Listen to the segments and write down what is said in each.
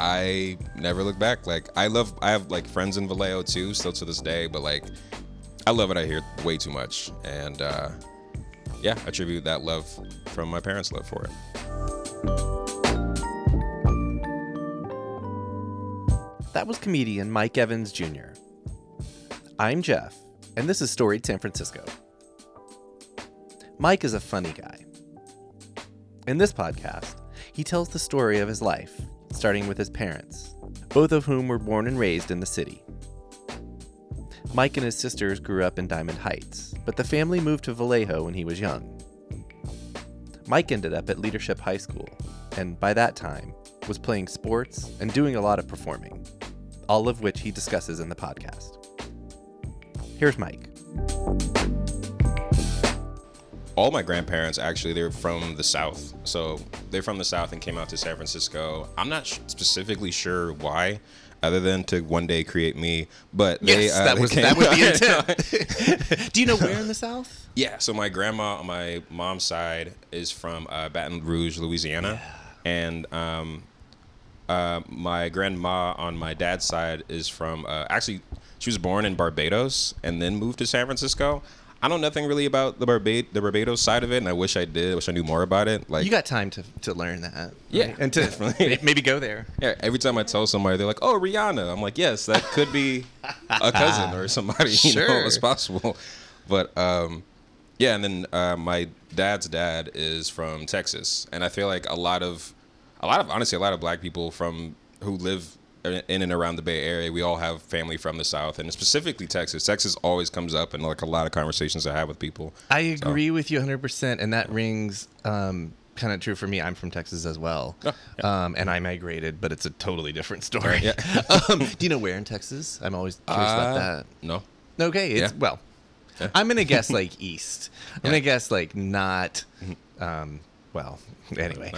I never look back. Like I love, I have like friends in Vallejo too, still to this day. But like, I love it out here way too much, and uh, yeah, I attribute that love from my parents' love for it. That was comedian Mike Evans Jr. I'm Jeff, and this is Storied San Francisco. Mike is a funny guy. In this podcast, he tells the story of his life, starting with his parents, both of whom were born and raised in the city. Mike and his sisters grew up in Diamond Heights, but the family moved to Vallejo when he was young. Mike ended up at Leadership High School, and by that time, was playing sports and doing a lot of performing, all of which he discusses in the podcast. Here's Mike. All my grandparents actually they're from the south. So they're from the south and came out to san francisco. I'm not sh- specifically sure why other than to one day create me but they yes, uh, that they was came- that was the intent. Do you know where in the South? yeah so my grandma on my mom's side is from uh, baton rouge louisiana. And um, uh, my grandma on my dad's side is from uh, actually she was born in barbados and then moved to san francisco I know nothing really about the Barbad- the Barbados side of it, and I wish I did. I wish I knew more about it. Like, You got time to, to learn that. Yeah, right? and to definitely. maybe go there. Yeah, every time I tell somebody, they're like, "Oh, Rihanna." I'm like, "Yes, that could be a cousin or somebody. You know, Sure. it's possible." But um, yeah, and then uh, my dad's dad is from Texas, and I feel like a lot of, a lot of honestly, a lot of black people from who live in and around the Bay Area, we all have family from the South, and specifically Texas. Texas always comes up in like a lot of conversations I have with people. I agree with you 100%, and that rings um, kind of true for me. I'm from Texas as well, Oh, um, and I migrated, but it's a totally different story. Yeah. um, do you know where in Texas? I'm always curious about Uh, that. No, Okay, it's yeah. well. Yeah. I'm gonna guess like east. I'm gonna guess like not. Well, anyway,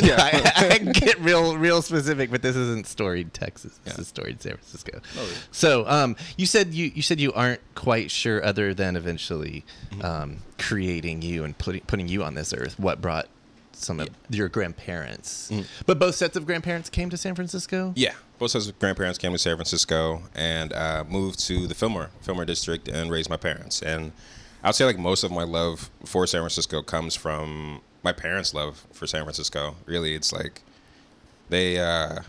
yeah. I, I get real, real specific, but this isn't storied Texas. This Yeah. is storied San Francisco. Oh. So, um, you said you you said you aren't quite sure, other than eventually Mm-hmm. um, creating you and putting putting you on this earth. What brought some of your grandparents? But both sets of grandparents came to San Francisco. Yeah, both sets of grandparents came to San Francisco and uh, moved to the Fillmore Fillmore district and raised my parents. And I would say like most of my love for San Francisco comes from my parents' love for San Francisco. Really, it's like they uh,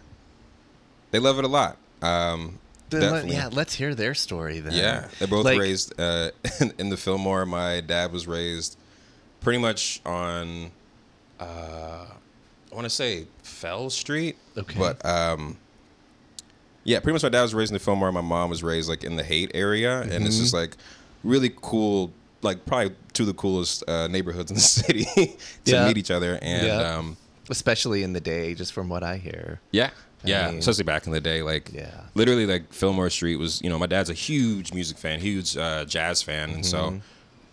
they love it a lot. Um, let- yeah, let's hear their story then. Yeah, they're both Like- raised uh, in, in the Fillmore. My dad was raised pretty much on, uh, I want to say Fell Street. Okay. But um, yeah, pretty much my dad was raised in the Fillmore. My mom was raised like in the Haight area, and it's just like really cool. Like probably two of the coolest uh, neighborhoods in the city to Yeah. meet each other. And Yeah. um, especially in the day, just from what I hear. yeah. Yeah, mean- especially back in the day, like Yeah. literally, like Fillmore Street was. You know, my dad's a huge music fan, huge uh, jazz fan, and Mm-hmm.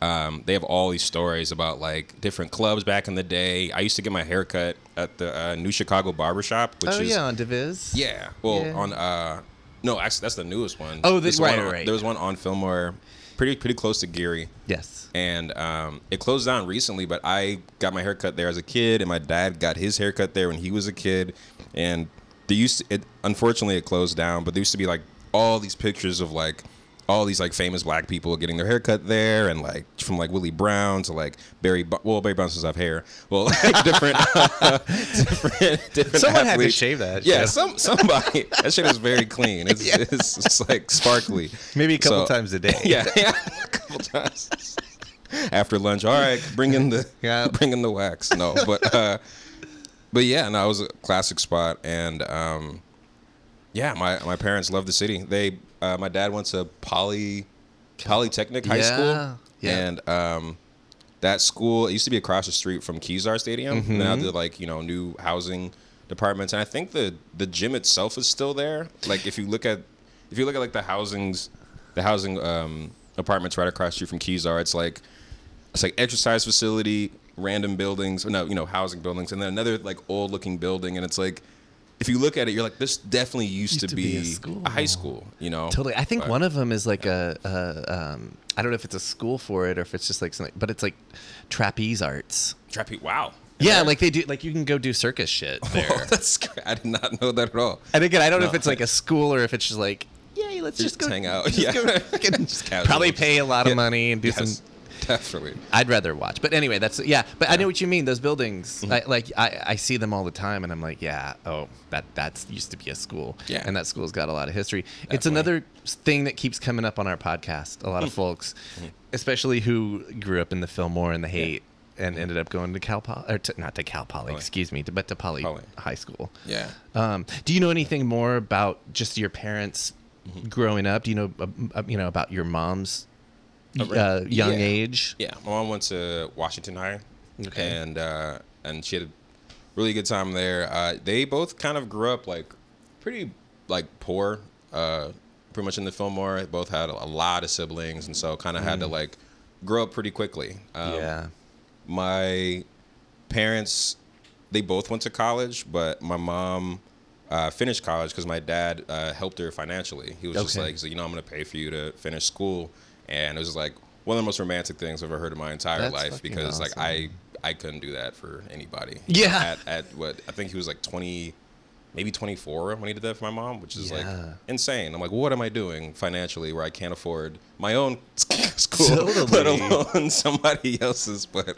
so um, they have all these stories about like different clubs back in the day. I used to get my hair cut at the uh, New Chicago Barbershop, which oh is yeah, on Divis. yeah. Well, Yeah. on uh, no, actually, that's the newest one. Oh, There's right, on- right. There was one on Fillmore, pretty pretty close to Geary Yes. and um, it closed down recently. But I got my haircut there as a kid, and my dad got his haircut there when he was a kid. And they used to, it unfortunately it closed down, but there used to be like all these pictures of like all these like famous black people getting their haircut there, and like from like Willie Brown to like Barry. Bu- well, Barry Brown does have hair. Well, like different, different, different. Someone had to shave that Yeah, shit. some somebody. that shit is very clean. It's, it's, it's like sparkly. Maybe a couple So- times a day. yeah, yeah, a couple times after lunch. All right, bring in the Yeah. bring in the wax. No, but uh, but yeah, no, it was a classic spot, and um, yeah, my my parents love the city. They uh, my dad went to Poly Polytechnic High Yeah, School, yeah. and um, that school it used to be across the street from Kezar Stadium. Mm-hmm. Now they're like you know new housing departments, and I think the the gym itself is still there. Like if you look at if you look at like the housings, the housing um, apartments right across the street from Kezar, it's like it's like exercise facility, random buildings, no, you know, housing buildings, and then another like old looking building, and it's like. If you look at it, you're like, this definitely used, to, be, a school. high school, you know. Totally. I think But- one of them is like a, a um, I don't know if it's a school for it or if it's just like something, but it's like trapeze arts. Trape, wow. Yeah, like they do. Like you can go do circus shit there. Oh, that's. I did not know that at all. and again, I don't know if it's like a school or if it's just like, yeah, let's just, Just go hang out. just Yeah. go Just probably pay a lot of Yeah. money and do Yes, some. definitely. I'd rather watch, but anyway, that's yeah. But I know what you mean. Those buildings, I, like I, I see them all the time, and I'm like, yeah, oh, that that's used to be a school, Yeah. and that school's got a lot of history. It's another thing that keeps coming up on our podcast. A lot of folks, especially who grew up in the Fillmore and the Haight, and ended up going to Cal Poly, or to, not to Cal Poly, Poly. excuse me, to, but to Poly, Poly. High School. Yeah. Um, do you know anything more about just your parents Mm-hmm. growing up? Do you know, uh, uh, you know, about your mom's uh, young Yeah. age? Yeah, my mom went to Washington High, Okay. and uh, and she had a really good time there. Uh, they both kind of grew up like pretty like poor, uh, pretty much in the Fillmore. Both had a lot of siblings, and so kind of had to like grow up pretty quickly. Um, yeah. my parents they both went to college but my mom uh, finished college because my dad uh, helped her financially he was just like so you know i'm going to pay for you to finish school and it was like one of the most romantic things i've ever heard in my entire That's life because like i i couldn't do that for anybody Yeah. at, at what i think he was like 20 maybe 24 when he did that for my mom which is Yeah. like insane i'm like what am i doing financially where i can't afford my own school let alone somebody else's but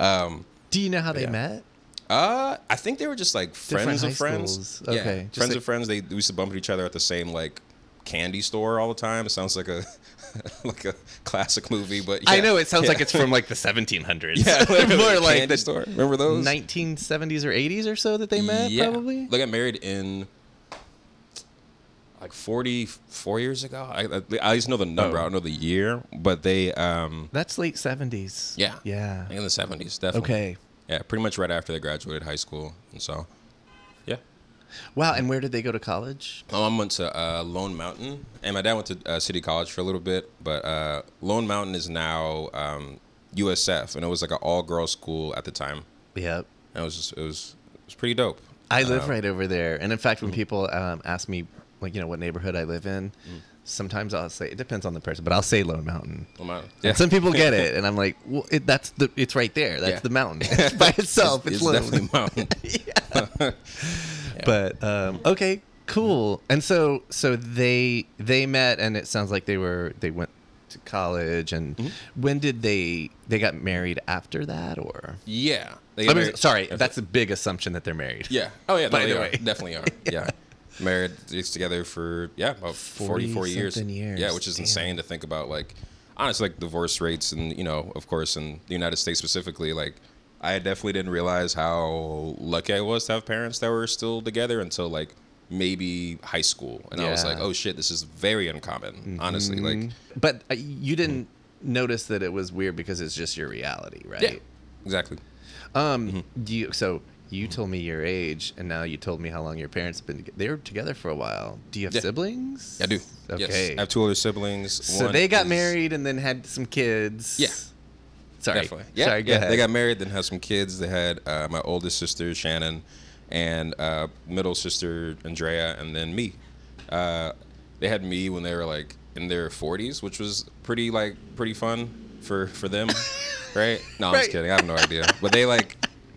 um Do you know how they Yeah. met? uh, I think they were just like friends of friends. schools. Yeah, Okay, just friends like- of friends. They used to bump into each other at the same like candy store all the time. It sounds like a like a classic movie, but I know it sounds Yeah. like it's from like the 1700s. yeah, more like candy the store. Remember those? 1970s or 80s or so that they met. yeah. Probably. They got married in like 44 years ago. I, I, I least know the number. Oh. I don't know the year, but they um That's late 70s. yeah Yeah. In the 70s definitely. Okay. Yeah, pretty much right after they graduated high school, and so yeah. Wow. And where did they go to college? My mom went to uh, Lone Mountain, and my dad went to uh, City College for a little bit. But uh, Lone Mountain is now um, USF, and it was like an all-girls school at the time. Yep. And it was just, it was it was pretty dope. I live Um, right over there, and in fact, mm-hmm. when people um, ask me, like, you know, what neighborhood I live in, Mm. sometimes I'll say it depends on the person, but I'll say Lone Mountain. Lone Mountain. And some people get it, and I'm like, well, it, that's the, it's right there. That's Yeah. the mountain It's by itself. It's, it's, Lone. definitely mountain. But um, okay, cool. And so, so they they met, and it sounds like they were they went to college. And Mm-hmm. when did they they got married after that, or? yeah. They I got mean, married- sorry, that's a big assumption that they're married. Yeah. Oh yeah. By the way. are. definitely are. Yeah. Married together for yeah about 44 years. 40-something years. Yeah, which is Damn. insane to think about. Like honestly, like divorce rates and you know, of course, in the United States specifically, like I definitely didn't realize how lucky I was to have parents that were still together until like maybe high school, and I was like, oh shit, this is very uncommon. Honestly, like Mhm. But uh, you didn't notice that it was weird because it's just your reality, right? yeah, exactly. Um. Do you? So you told me your age, and now you told me how long your parents have been. They were together for a while. Do you have Yeah. siblings? I do. Okay. Yes. I have two older siblings. So One they got is- married and then had some kids. Yeah. Sorry. Definitely. Yeah, Sorry. Go yeah. ahead. They got married, then had some kids. They had uh, my oldest sister Shannon, and uh, middle sister Andrea, and then me. Uh, they had me when they were like in their 40s, which was pretty like pretty fun for for them, right? No, I'm just kidding. I have no idea. But they like.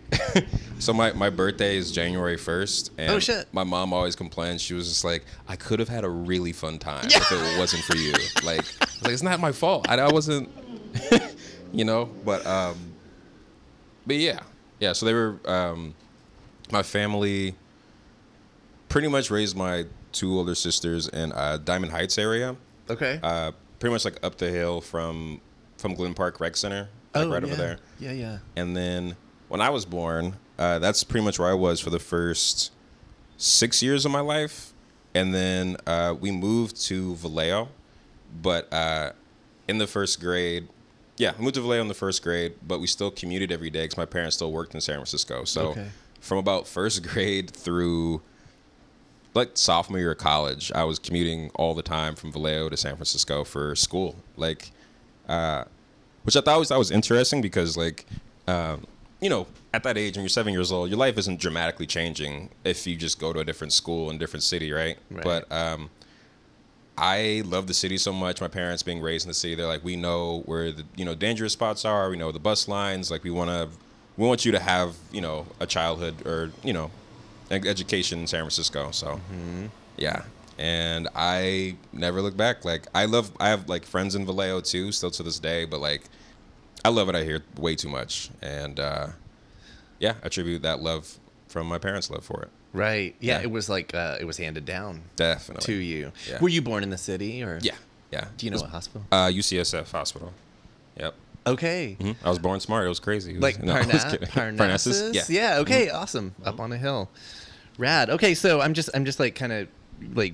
so my, my birthday is January 1st, and Oh, shit. my mom always complains. She was just like, "I could have had a really fun time if it wasn't for you." Like, like, it's not my fault. I, I wasn't you know but um but yeah yeah so they were um my family pretty much raised my two older sisters in uh diamond heights area Okay. uh pretty much like up the hill from from glen park rec center like right Oh, yeah. over there Yeah, yeah. and then when i was born uh that's pretty much where i was for the first six years of my life and then uh we moved to vallejo but uh in the first grade yeah, I moved to Vallejo in the first grade, but we still commuted every day because my parents still worked in San Francisco. So Okay. from about first grade through like sophomore year of college, I was commuting all the time from Vallejo to San Francisco for school. Like, uh, which I thought was that was interesting because like, um, you know, at that age when you're seven years old, your life isn't dramatically changing if you just go to a different school in a different city, right? Right. But um, I love the city so much. My parents being raised in the city, they're like, we know where the you know dangerous spots are. We know the bus lines. Like we want to we want you to have you know a childhood or you know education in San Francisco. So yeah, and I never look back. Like I love I have like friends in Vallejo too, still to this day. But like I love it. I hear way too much, and uh, yeah, attribute that love from my parents' love for it. Right. Yeah, Yeah. it was like uh, it was handed down Definitely to you. Yeah. Were you born in the city or? Yeah, yeah. Do you know It what hospital? Uh, UCSF hospital. Yep. Okay. Mhm. I was born smart. It was crazy. It was- Like no, was Parna- kidding. Parnassus? Yeah. Yeah. Okay. Awesome. Up on a hill. Rad. Okay. So I'm just I'm just like kind of like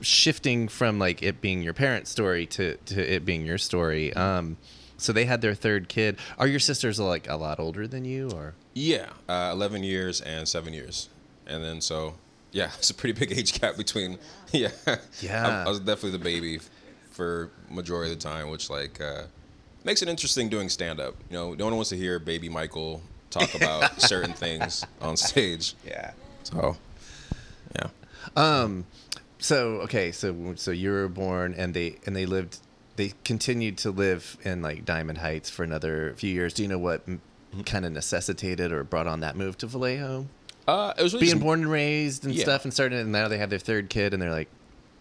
shifting from like it being your parents' story to to it being your story. Um, so they had their third kid. Are your sisters like a lot older than you or? Yeah, uh, eleven years and seven years, and then so yeah, it's a pretty big age gap between. Yeah, Yeah. I, I was definitely the baby for majority of the time, which like uh, makes it interesting doing stand up. You know, no one wants to hear baby Michael talk about certain things on stage. Yeah. So yeah, Um, so okay, so so you were born, and they and they lived, they continued to live in like Diamond Heights for another few years. Do you know what. Kind of necessitated or brought on that move to Vallejo? uh, it was really Being just- born and raised and Yeah. stuff, and starting, and now they have their third kid, and they're like,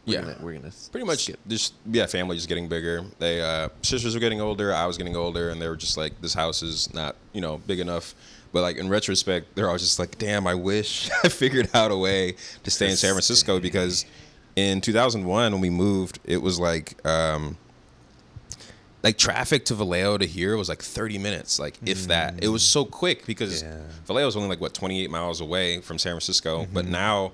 we're Yeah. gonna, we're gonna pretty much skip. just yeah family just getting bigger they uh sisters were getting older i was getting older and they were just like this house is not you know big enough but like in retrospect they're all just like damn i wish i figured out a way to stay in san francisco because in 2001 when we moved it was like um like traffic to Vallejo to here was like 30 minutes, like if that. It was so quick because Yeah. Vallejo is only like what 28 miles away from San Francisco, but now,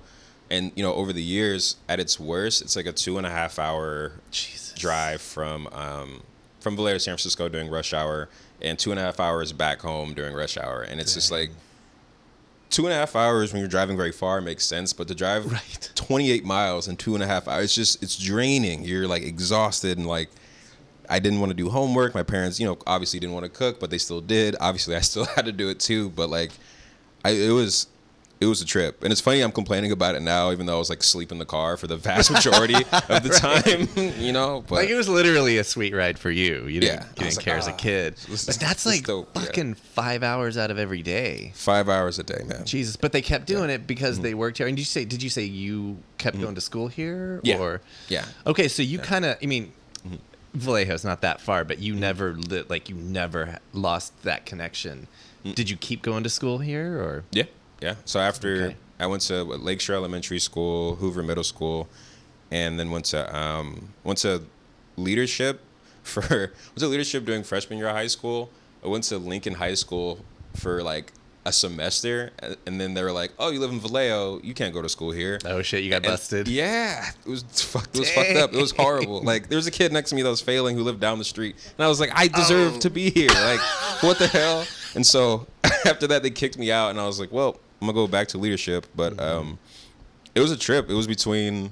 and you know, over the years, at its worst, it's like a two and a half hour Jesus. drive from um, from Vallejo to San Francisco during rush hour, and two and a half hours back home during rush hour, and it's just like two and a half hours when you're driving very far makes sense, but to drive Right. 28 miles in two and a half hours, it's just it's draining. You're like exhausted and like. I didn't want to do homework. My parents, you know, obviously didn't want to cook, but they still did. Obviously, I still had to do it too. But like, I it was it was a trip, and it's funny I'm complaining about it now, even though I was like sleep in the car for the vast majority of the time. You know, but Like it was literally a sweet ride for you. You didn't, Yeah. you didn't like, care as a ah, kid. this But that's like dope, yeah. fucking five hours out of every day. five hours a day, man. Jesus, but they kept doing it Mm-hmm. because they worked here. And did you say? Did you say you kept going to school here? Yeah. Or Yeah. okay, so you kind of. I mean, Mm-hmm. Vallejo's not that far, but you never lit like you never lost that connection. Mm. Did you keep going to school here or? Yeah, yeah. So after Okay. I went to what, Lakeshore Elementary School, Hoover Middle School, and then went to um, went to leadership for went to leadership during freshman year of high school. I went to Lincoln High School for like a semester, and then they were like, "Oh, you live in Vallejo, you can't go to school here." Oh shit, you got And- busted. Yeah, it was fucked. It was fucked up. It was horrible. Like there was a kid next to me that was failing who lived down the street, and I was like, I deserve Oh. to be here. Like, what the hell? And so after that, they kicked me out, and I was like, well, I'm gonna go back to leadership. But um, it was a trip. It was between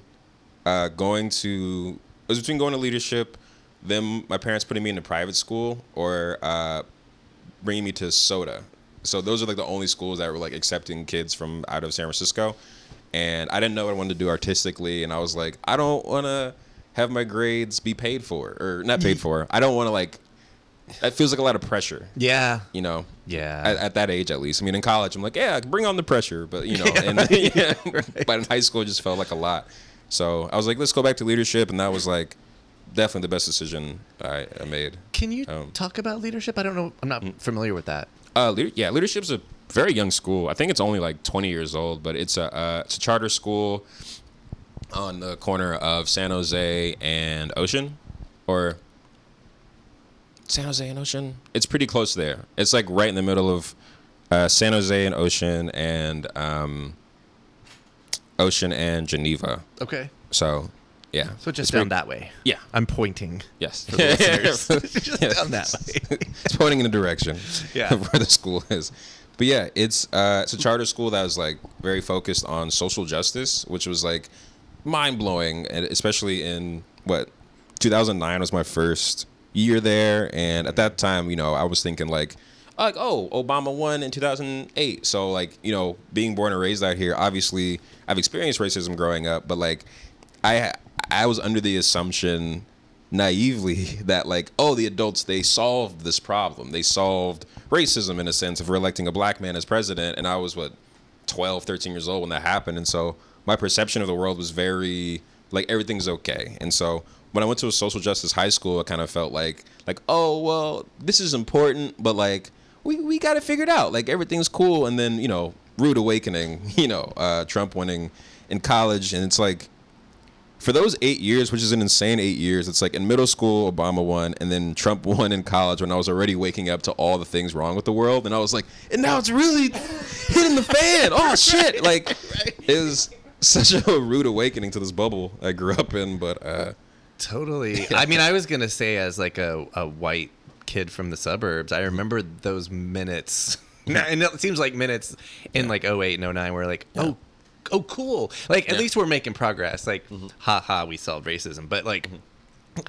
uh, going to it was between going to leadership, them my parents putting me into private school, or uh, bringing me to SOTA. So those are like the only schools that were like accepting kids from out of San Francisco. And I didn't know what I wanted to do artistically, and I was like, I don't want to have my grades be paid for or not paid for. I don't want to like. It feels like a lot of pressure, Yeah. you know. Yeah. At, at that age, at least. I mean, in college, I'm like, yeah, bring on the pressure, but you know, and yeah, but in high school, it just felt like a lot. So I was like, let's go back to leadership, and that was like definitely the best decision I, I made. Can you Um, talk about leadership? I don't know. I'm not mm. familiar with that. Uh, leader, yeah, leadership's a very young school. I think it's only like 20 years old, but it's a uh, it's a charter school on the corner of San Jose and Ocean, or San Jose and Ocean. It's pretty close there. It's like right in the middle of uh, San Jose and Ocean and um, Ocean and Geneva. Okay. So, yeah. So just It's down that way. Yeah. I'm pointing. Yes. For the listeners. just Yes. down that way. it's pointing in the direction Yeah. of where the school is. But yeah, it's uh, it's a charter school that was like very focused on social justice, which was like mind blowing, and especially in what 2009 was my first year there, and at that time, you know, I was thinking like. Like oh, Obama won in 2008. So like you know, being born and raised out here, obviously I've experienced racism growing up, but like I I was under the assumption naively that like oh the adults they solved this problem. They solved racism in a sense of electing a black man as president and i was what 12 13 years old when that happened and so my perception of the world was very like everything's okay. And so when i went to a social justice high school i kind of felt like like oh well this is important but like we, we got it figured out. Like everything's cool. And then you know rude awakening you know uh, trump winning in college and it's like for those eight years, which is an insane eight years, it's like in middle school, Obama won, and then Trump won in college when I was already waking up to all the things wrong with the world. And I was like, and now it's really hitting the fan. Oh, shit. Like, it was such a rude awakening to this bubble I grew up in. But, uh, Totally. I mean, I was gonna say as like a, a white kid from the suburbs, I remember those minutes. and it seems like minutes in like 08 and 09 where like, oh, oh, cool. Like at Yeah. least we're making progress. Like, ha ha, we solved racism. But like,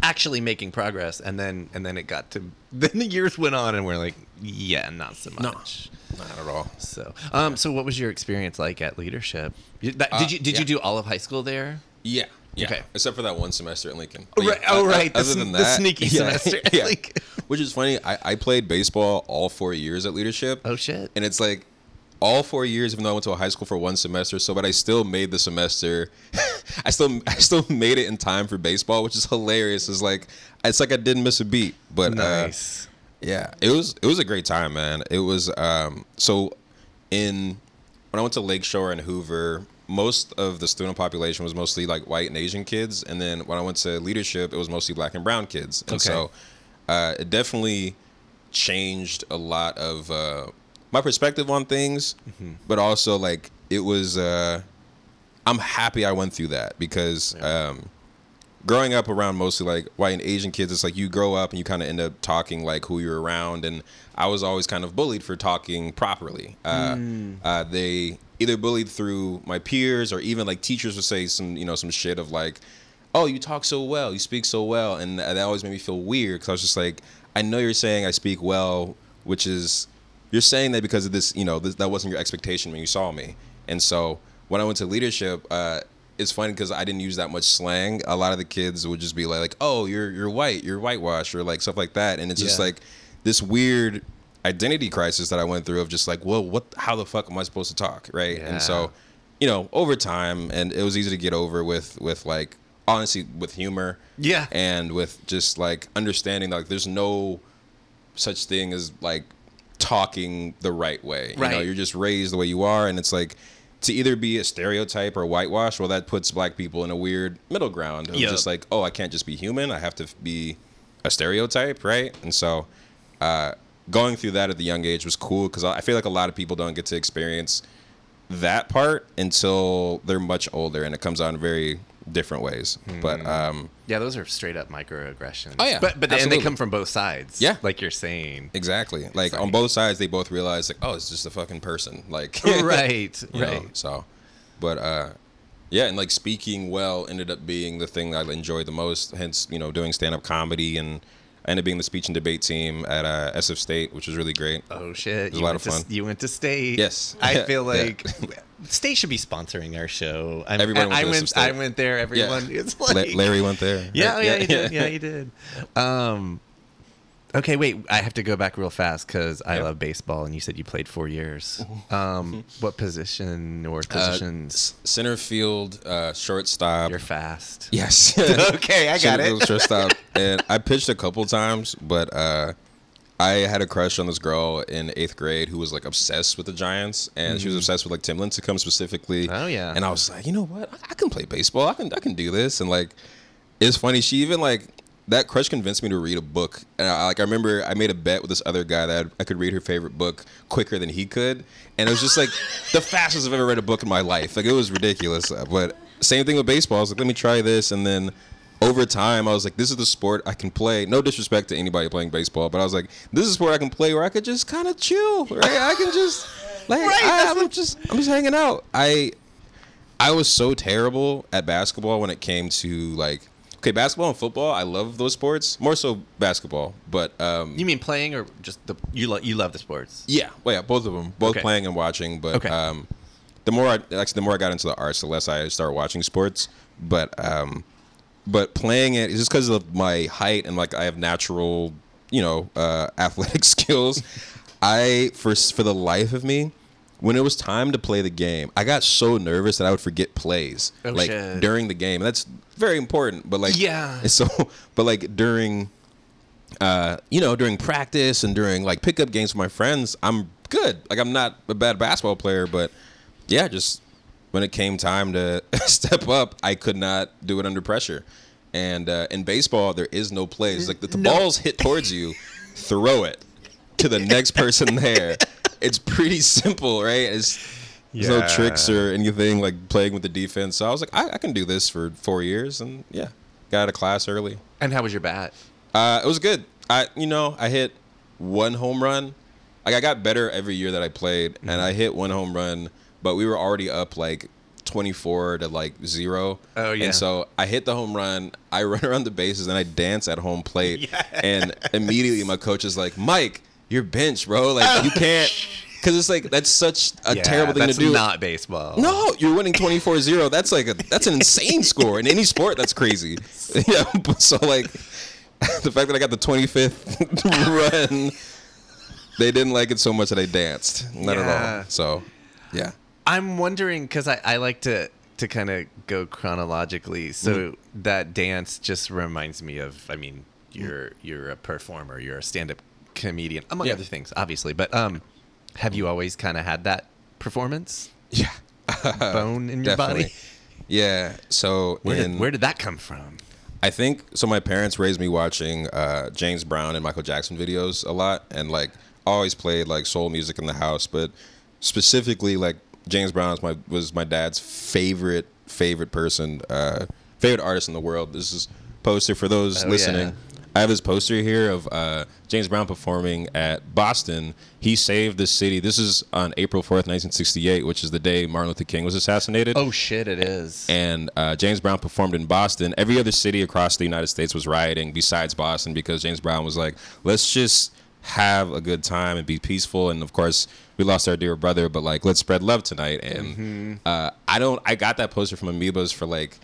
actually making progress, and then and then it got to then the years went on, and we're like, yeah, not so much. not at all. So, um, so what was your experience like at leadership? That- Did Uh, you did yeah. you do all of high school there? Yeah. Yeah. Okay. Except for that one semester at Lincoln. Oh, But right. yeah, Oh, right. Other sn- than the sneaky yeah, semester yeah. Which is funny. I, I played baseball all four years at leadership. Oh shit. And it's like all four years, even though I went to a high school for one semester. So, but I still made the semester. I still, I still made it in time for baseball, which is hilarious. It's like, it's like I didn't miss a beat. But uh, Nice. yeah, it was, it was a great time, man. It was, um, so in when I went to Lakeshore and Hoover, most of the student population was mostly like white and Asian kids, and then when I went to leadership, it was mostly black and brown kids, and Okay. so uh, it definitely changed a lot of uh, my perspective on things, but also like it was. Uh, I'm happy I went through that because um, growing up around mostly like white and Asian kids, it's like you grow up and you kind of end up talking like who you're around. And I was always kind of bullied for talking properly. Uh, uh, they either bullied through my peers or even like teachers would say some, you know, some shit of like, oh, you talk so well, you speak so well. And that always made me feel weird because I was just like, I know you're saying I speak well, which is, you're saying that because of this, you know, this, that wasn't your expectation when you saw me. And so when I went to leadership, uh, it's funny because I didn't use that much slang. A lot of the kids would just be like, like, "Oh, you're you're white, you're whitewashed," or like stuff like that, and it's just like this weird identity crisis that I went through of just like, well, what? How the fuck am I supposed to talk, right? Yeah. And so, you know, over time, and it was easy to get over with with like honestly with humor, Yeah. and with just like understanding that like there's no such thing as like talking the right way. You know, you're just raised the way you are, and it's like to either be a stereotype or whitewash. Well, that puts black people in a weird middle ground of Yep. just like, oh, I can't just be human. I have to be a stereotype, right? And so, uh, going through that at the young age was cool because I feel like a lot of people don't get to experience that part until they're much older, and it comes on very different ways. But um, Yeah, those are straight up microaggressions. Oh, yeah, but but and they come from both sides. Yeah. like you're saying. Exactly. Like like- on both sides, they both realize like, oh, it's just a fucking person. Like, right, you know, right. so, but uh, yeah, and like speaking well ended up being the thing that I enjoyed the most. Hence, you know, doing stand up comedy and I ended up being the speech and debate team at uh, SF State, which was really great. Oh shit! was a lot of to, fun. You went to state. Yes. I Yeah, feel yeah. like state should be sponsoring our show. I'm, Everyone I, went to went. I went there. Everyone. It's La- like Larry went there. Yeah, right? yeah, he did. Yeah, he did. Um, okay, wait. I have to go back real fast because I love baseball, and you said you played four years. Um, what position or Uh, positions? s- center field, uh, shortstop. You're fast. Yes. Okay, I got Center it. field, shortstop. and I pitched a couple times, but uh, I had a crush on this girl in eighth grade who was like obsessed with the Giants, and she was obsessed with like Tim Lincecum specifically. Mm-hmm. Oh, yeah. And I was like, you know what? I, I can play baseball. I can I can do this. And like, it's funny. She even like that crush convinced me to read a book. And I, like I remember I made a bet with this other guy that I could read her favorite book quicker than he could, and it was just like the fastest I've ever read a book in my life. Like it was ridiculous. Uh, but same thing with baseball. I was like, let me try this, and then over time, I was like, this is the sport I can play. No disrespect to anybody playing baseball, but I was like, this is a sport I can play where I could just kind of chill, right? I can just like Right, I, I'm just I'm just hanging out. I I was so terrible at basketball when it came to like okay, basketball and football. I love those sports more so basketball, but um, You mean playing or just the you lo- you love the sports? yeah, well, yeah, both of them, both Okay. playing and watching. But Okay. um, the more I actually the more I got into the arts, the less I started watching sports. But um, but playing it is just because of my height and like I have natural, you know, uh, athletic skills. I for for the life of me, when it was time to play the game, I got so nervous that I would forget plays Oh, like shit. during the game. That's very important, but like Yeah. so but like during uh, you know, during practice and during like pickup games with my friends, I'm good. Like I'm not a bad basketball player, but yeah, just when it came time to step up, I could not do it under pressure. And uh, in baseball, there is no plays. Like the, the No. ball's hit towards you, throw it to the next person there. It's pretty simple, right? It's, there's no tricks or anything like playing with the defense. So I was like, I, I can do this for four years, and yeah, got out of class early. And how was your bat? Uh, it was good. I, you know, I hit one home run. Like I got better every year that I played, and I hit one home run. But we were already up like 24 to like zero. Oh, yeah. And so I hit the home run. I run around the bases and I dance at home plate. Yeah. And immediately my coach is like, Mike, you're bench, bro. Like you can't, because it's like that's such a Yeah, terrible thing to do. not baseball. No, you're winning 24-0. That's like a that's an insane score in any sport. That's crazy. Yeah, so like the fact that I got the 25th run, they didn't like it so much that I danced. Not at all. So, yeah. I'm wondering because I, I like to to kind of go chronologically. So Mm-hmm. that dance just reminds me of. I mean, you're you're a performer. You're a stand up comedian, among Yeah. other things, obviously. But um, have you always kind of had that performance Yeah. bone in your body? Yeah. So Where in did, where did that come from? I think so. My parents raised me watching uh, James Brown and Michael Jackson videos a lot, and like always played like soul music in the house. But specifically, like James Brown was my was my dad's favorite favorite person, uh, favorite artist in the world. This is poster for those Oh, listening. yeah. I have this poster here of uh, James Brown performing at Boston. He saved the city. This is on April fourth, nineteen sixty eight, which is the day Martin Luther King was assassinated Oh shit! It is. and uh, James Brown performed in Boston. Every other city across the United States was rioting besides Boston because James Brown was like, let's just have a good time and be peaceful. And of course, we lost our dear brother, but like, let's spread love tonight. And uh, I don't, I got that poster from Amoebas for like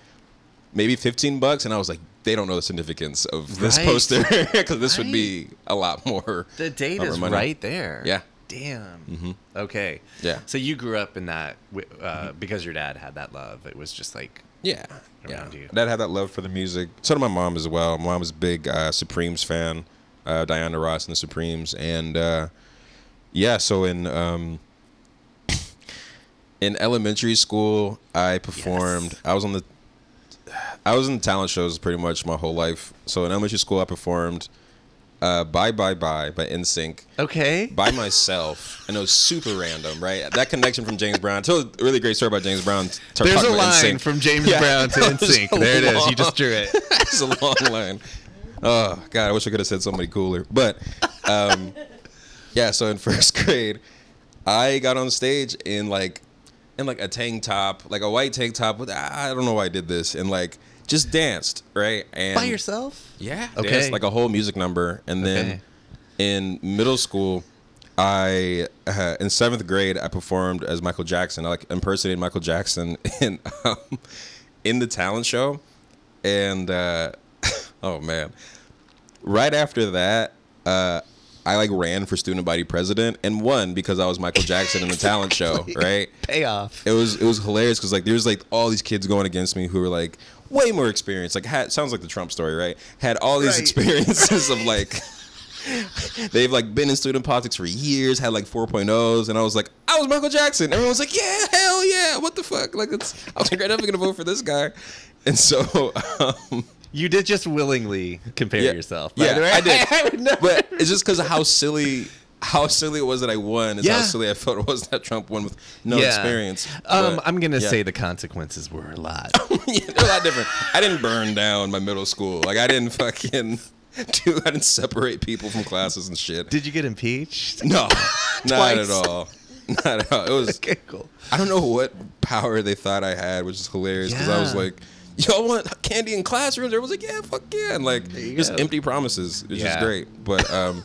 maybe 15 bucks. And I was like, they don't know the significance of this Right. poster because this would be a lot more. the date is money. right there. Yeah. Damn. Okay. Yeah. So you grew up in that uh, because your dad had that love. It was just like Yeah. Yeah. around you. Dad had that love for the music. So did my mom as well. My mom was a big uh, Supremes fan, uh, Diana Ross and the Supremes. And uh, yeah, so in um, in elementary school, I performed. I was on the I was in talent shows pretty much my whole life. So in elementary school, I performed uh, "Bye Bye Bye" by NSYNC okay. by myself, and it was super random, right? That connection from James Brown. I told a really great story about James Brown. There's a line NSYNC. from James Yeah, Brown to NSYNC. There it is. You just drew it. It's a long line. Oh God, I wish I could have said somebody cooler. But um, yeah, so in first grade, I got on stage in like in like a tank top, like a white tank top with I don't know why I did this, and like just danced, right? And By yourself? yeah. Okay. Okay. like a whole music number. And then Okay. in middle school, I uh, in seventh grade I performed as Michael Jackson. I like impersonated Michael Jackson in um, in the talent show, and uh, oh man, right after that, uh, I like ran for student body president and won because I was Michael Jackson in the talent show. Right? Payoff. it was it was hilarious because like there's like all these kids going against me who were like way more experience. like had sounds like the trump story right had all these Right. experiences of like they've like been in student politics for years had like 4.0s and i was like i was michael jackson everyone was like yeah hell yeah what the fuck like it's i was like right definitely gonna vote for this guy and so um, You did just willingly compare yeah, yourself. by yeah the way. i did I would never- but it's just because of how silly how silly it was that i won is Yeah. how silly i felt it was that trump won with no Yeah. experience Um, But- I'm gonna yeah. say the consequences were a lot. yeah, they're a lot different. I didn't burn down my middle school. Like I didn't fucking do. I didn't separate people from classes and shit. Did you get impeached? no, not at all. Not at all. It was. Okay, cool. I don't know what power they thought I had, which is hilarious because I was like, "Y'all want candy in classrooms?" Everyone's like, "Yeah, fuck yeah!" And like just go. empty promises. It's Yeah. just great. But um,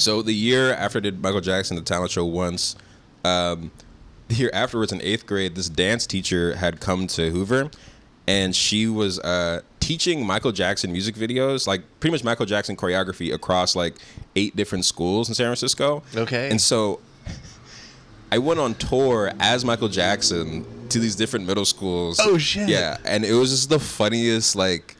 so the year after I did Michael Jackson the talent show once, um, the year afterwards in eighth grade, this dance teacher had come to Hoover, and she was uh, teaching Michael Jackson music videos, like pretty much Michael Jackson choreography across like eight different schools in San Francisco. Okay. And so I went on tour as Michael Jackson to these different middle schools. Oh, shit. Yeah, and it was just the funniest. Like,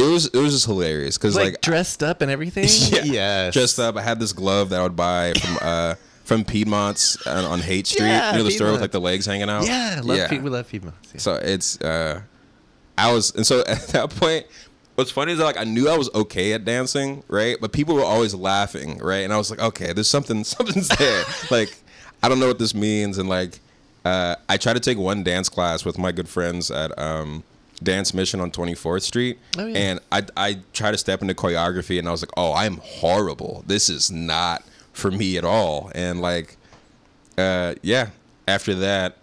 it was it was just hilarious because like, like, dressed up and everything. yeah, Yes. dressed up. I had this glove that I would buy from uh from Piedmont's on, on Haight Street. Yeah, you know the store with like the legs hanging out. Yeah. Love Pe- we love people. So it's uh I was and so at that point what's funny is that like I knew I was okay at dancing, right? But people were always laughing, right? And I was like, okay, there's something something's there. like I don't know what this means and like uh I tried to take one dance class with my good friends at um Dance Mission on 24th Street. Oh, yeah. And I I tried to step into choreography and I was like, "Oh, I'm horrible. This is not for me at all." And like uh yeah, after that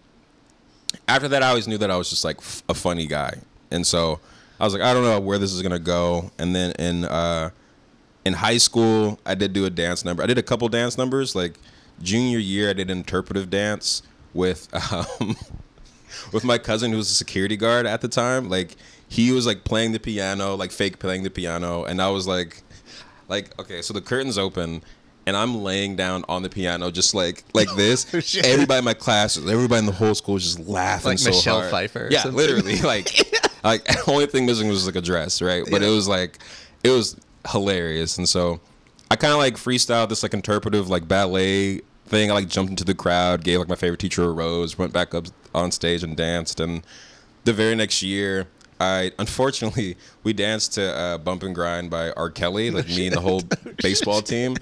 after that, I always knew that I was just like f- a funny guy, and so I was like, I don't know where this is gonna go. And then in uh, in high school, I did do a dance number. I did a couple dance numbers. Like junior year, I did interpretive dance with um, with my cousin who was a security guard at the time. Like he was like playing the piano, like fake playing the piano, and I was like, like okay, so the curtains open. And I'm laying down on the piano, just like like this. Oh, everybody in my class, everybody in the whole school, was just laughing Like so Michelle hard. Pfeiffer Yeah, something. literally. Like, like the only thing missing was like a dress, right? But it was like, it was hilarious, and so I kind of like freestyled this like interpretive like ballet thing. I like jumped into the crowd, gave like my favorite teacher a rose, went back up on stage and danced. And the very next year, I unfortunately we danced to uh, "Bump and Grind" by R. Kelly, like me and the whole baseball team.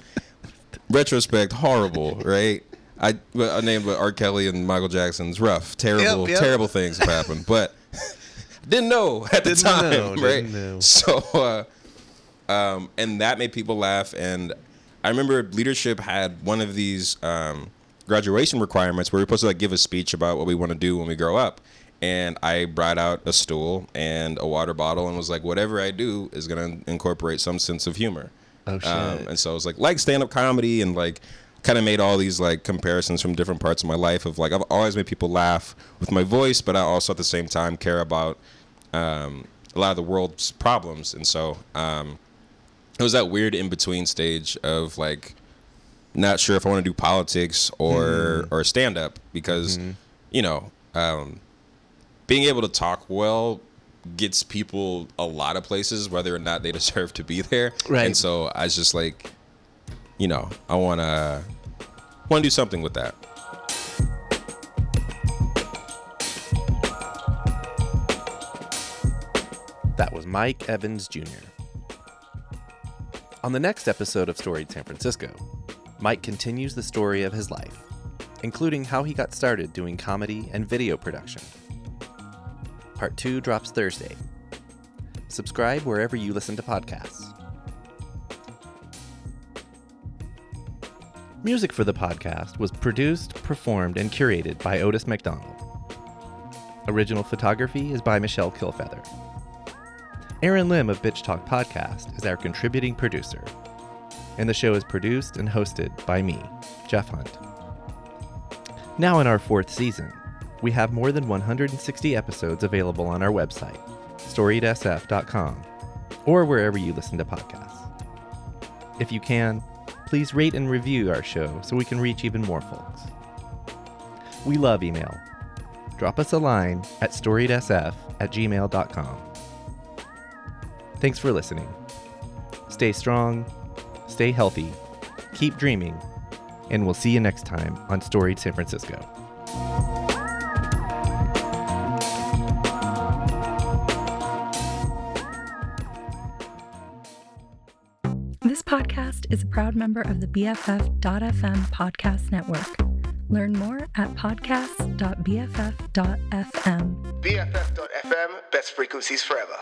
Retrospect, horrible, right? I, I named R. Kelly and Michael Jackson's rough, terrible, Yep, yep. terrible things have happened, but didn't know at the Didn't time, know, right? So, uh, um, and that made people laugh. And I remember leadership had one of these um, graduation requirements where we are supposed to like give a speech about what we want to do when we grow up. And I brought out a stool and a water bottle and was like, whatever I do is gonna incorporate some sense of humor. Oh, shit. Um, and so it was like like stand up comedy and like kind of made all these like comparisons from different parts of my life of like I've always made people laugh with my voice, but I also at the same time care about um, a lot of the world's problems. And so um, it was that weird in between stage of like not sure if I want to do politics or or stand up because you know um, being able to talk well gets people a lot of places whether or not they deserve to be there. Right. And so I was just like, you know, I want to want to do something with that. That was Mike Evans Jr. On the next episode of Storied San Francisco, Mike continues the story of his life, including how he got started doing comedy and video production. Part 2 drops Thursday. Subscribe wherever you listen to podcasts. Music for the podcast was produced, performed, and curated by Otis McDonald. Original photography is by Michelle Kilfeather. Aaron Lim of Bitch Talk Podcast is our contributing producer. And the show is produced and hosted by me, Jeff Hunt. Now, in our fourth season, we have more than 160 episodes available on our website, storiedsf.com, or wherever you listen to podcasts. If you can, please rate and review our show so we can reach even more folks. We love email. Drop us a line at storiedsf at gmail.com. Thanks for listening. Stay strong, stay healthy, keep dreaming, and we'll see you next time on Storied San Francisco. This podcast is a proud member of the BFF.FM podcast network. Learn more at podcasts.bff.fm. BFF.FM, best frequencies forever.